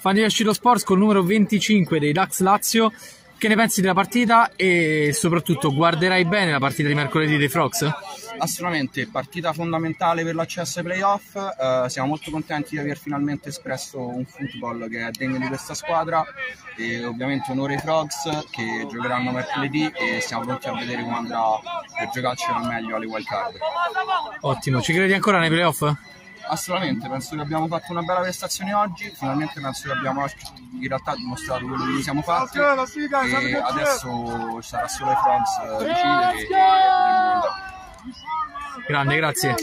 fan di Ascito Sports col numero 25 dei Dax Lazio. Che ne pensi della partita e soprattutto guarderai bene la partita di mercoledì dei Frogs? Assolutamente, partita fondamentale per l'accesso ai playoff. Uh, siamo molto contenti di aver finalmente espresso un football che è degno di questa squadra e ovviamente onore ai Frogs che giocheranno mercoledì e siamo pronti a vedere come andrà per giocarci al meglio alle wild card. Ottimo, ci credi ancora nei playoff? Assolutamente, penso che abbiamo fatto una bella prestazione oggi, finalmente penso che abbiamo in realtà dimostrato quello che siamo fatti e adesso sarà solo ai Frogs decidere e vedremo Grande, grazie.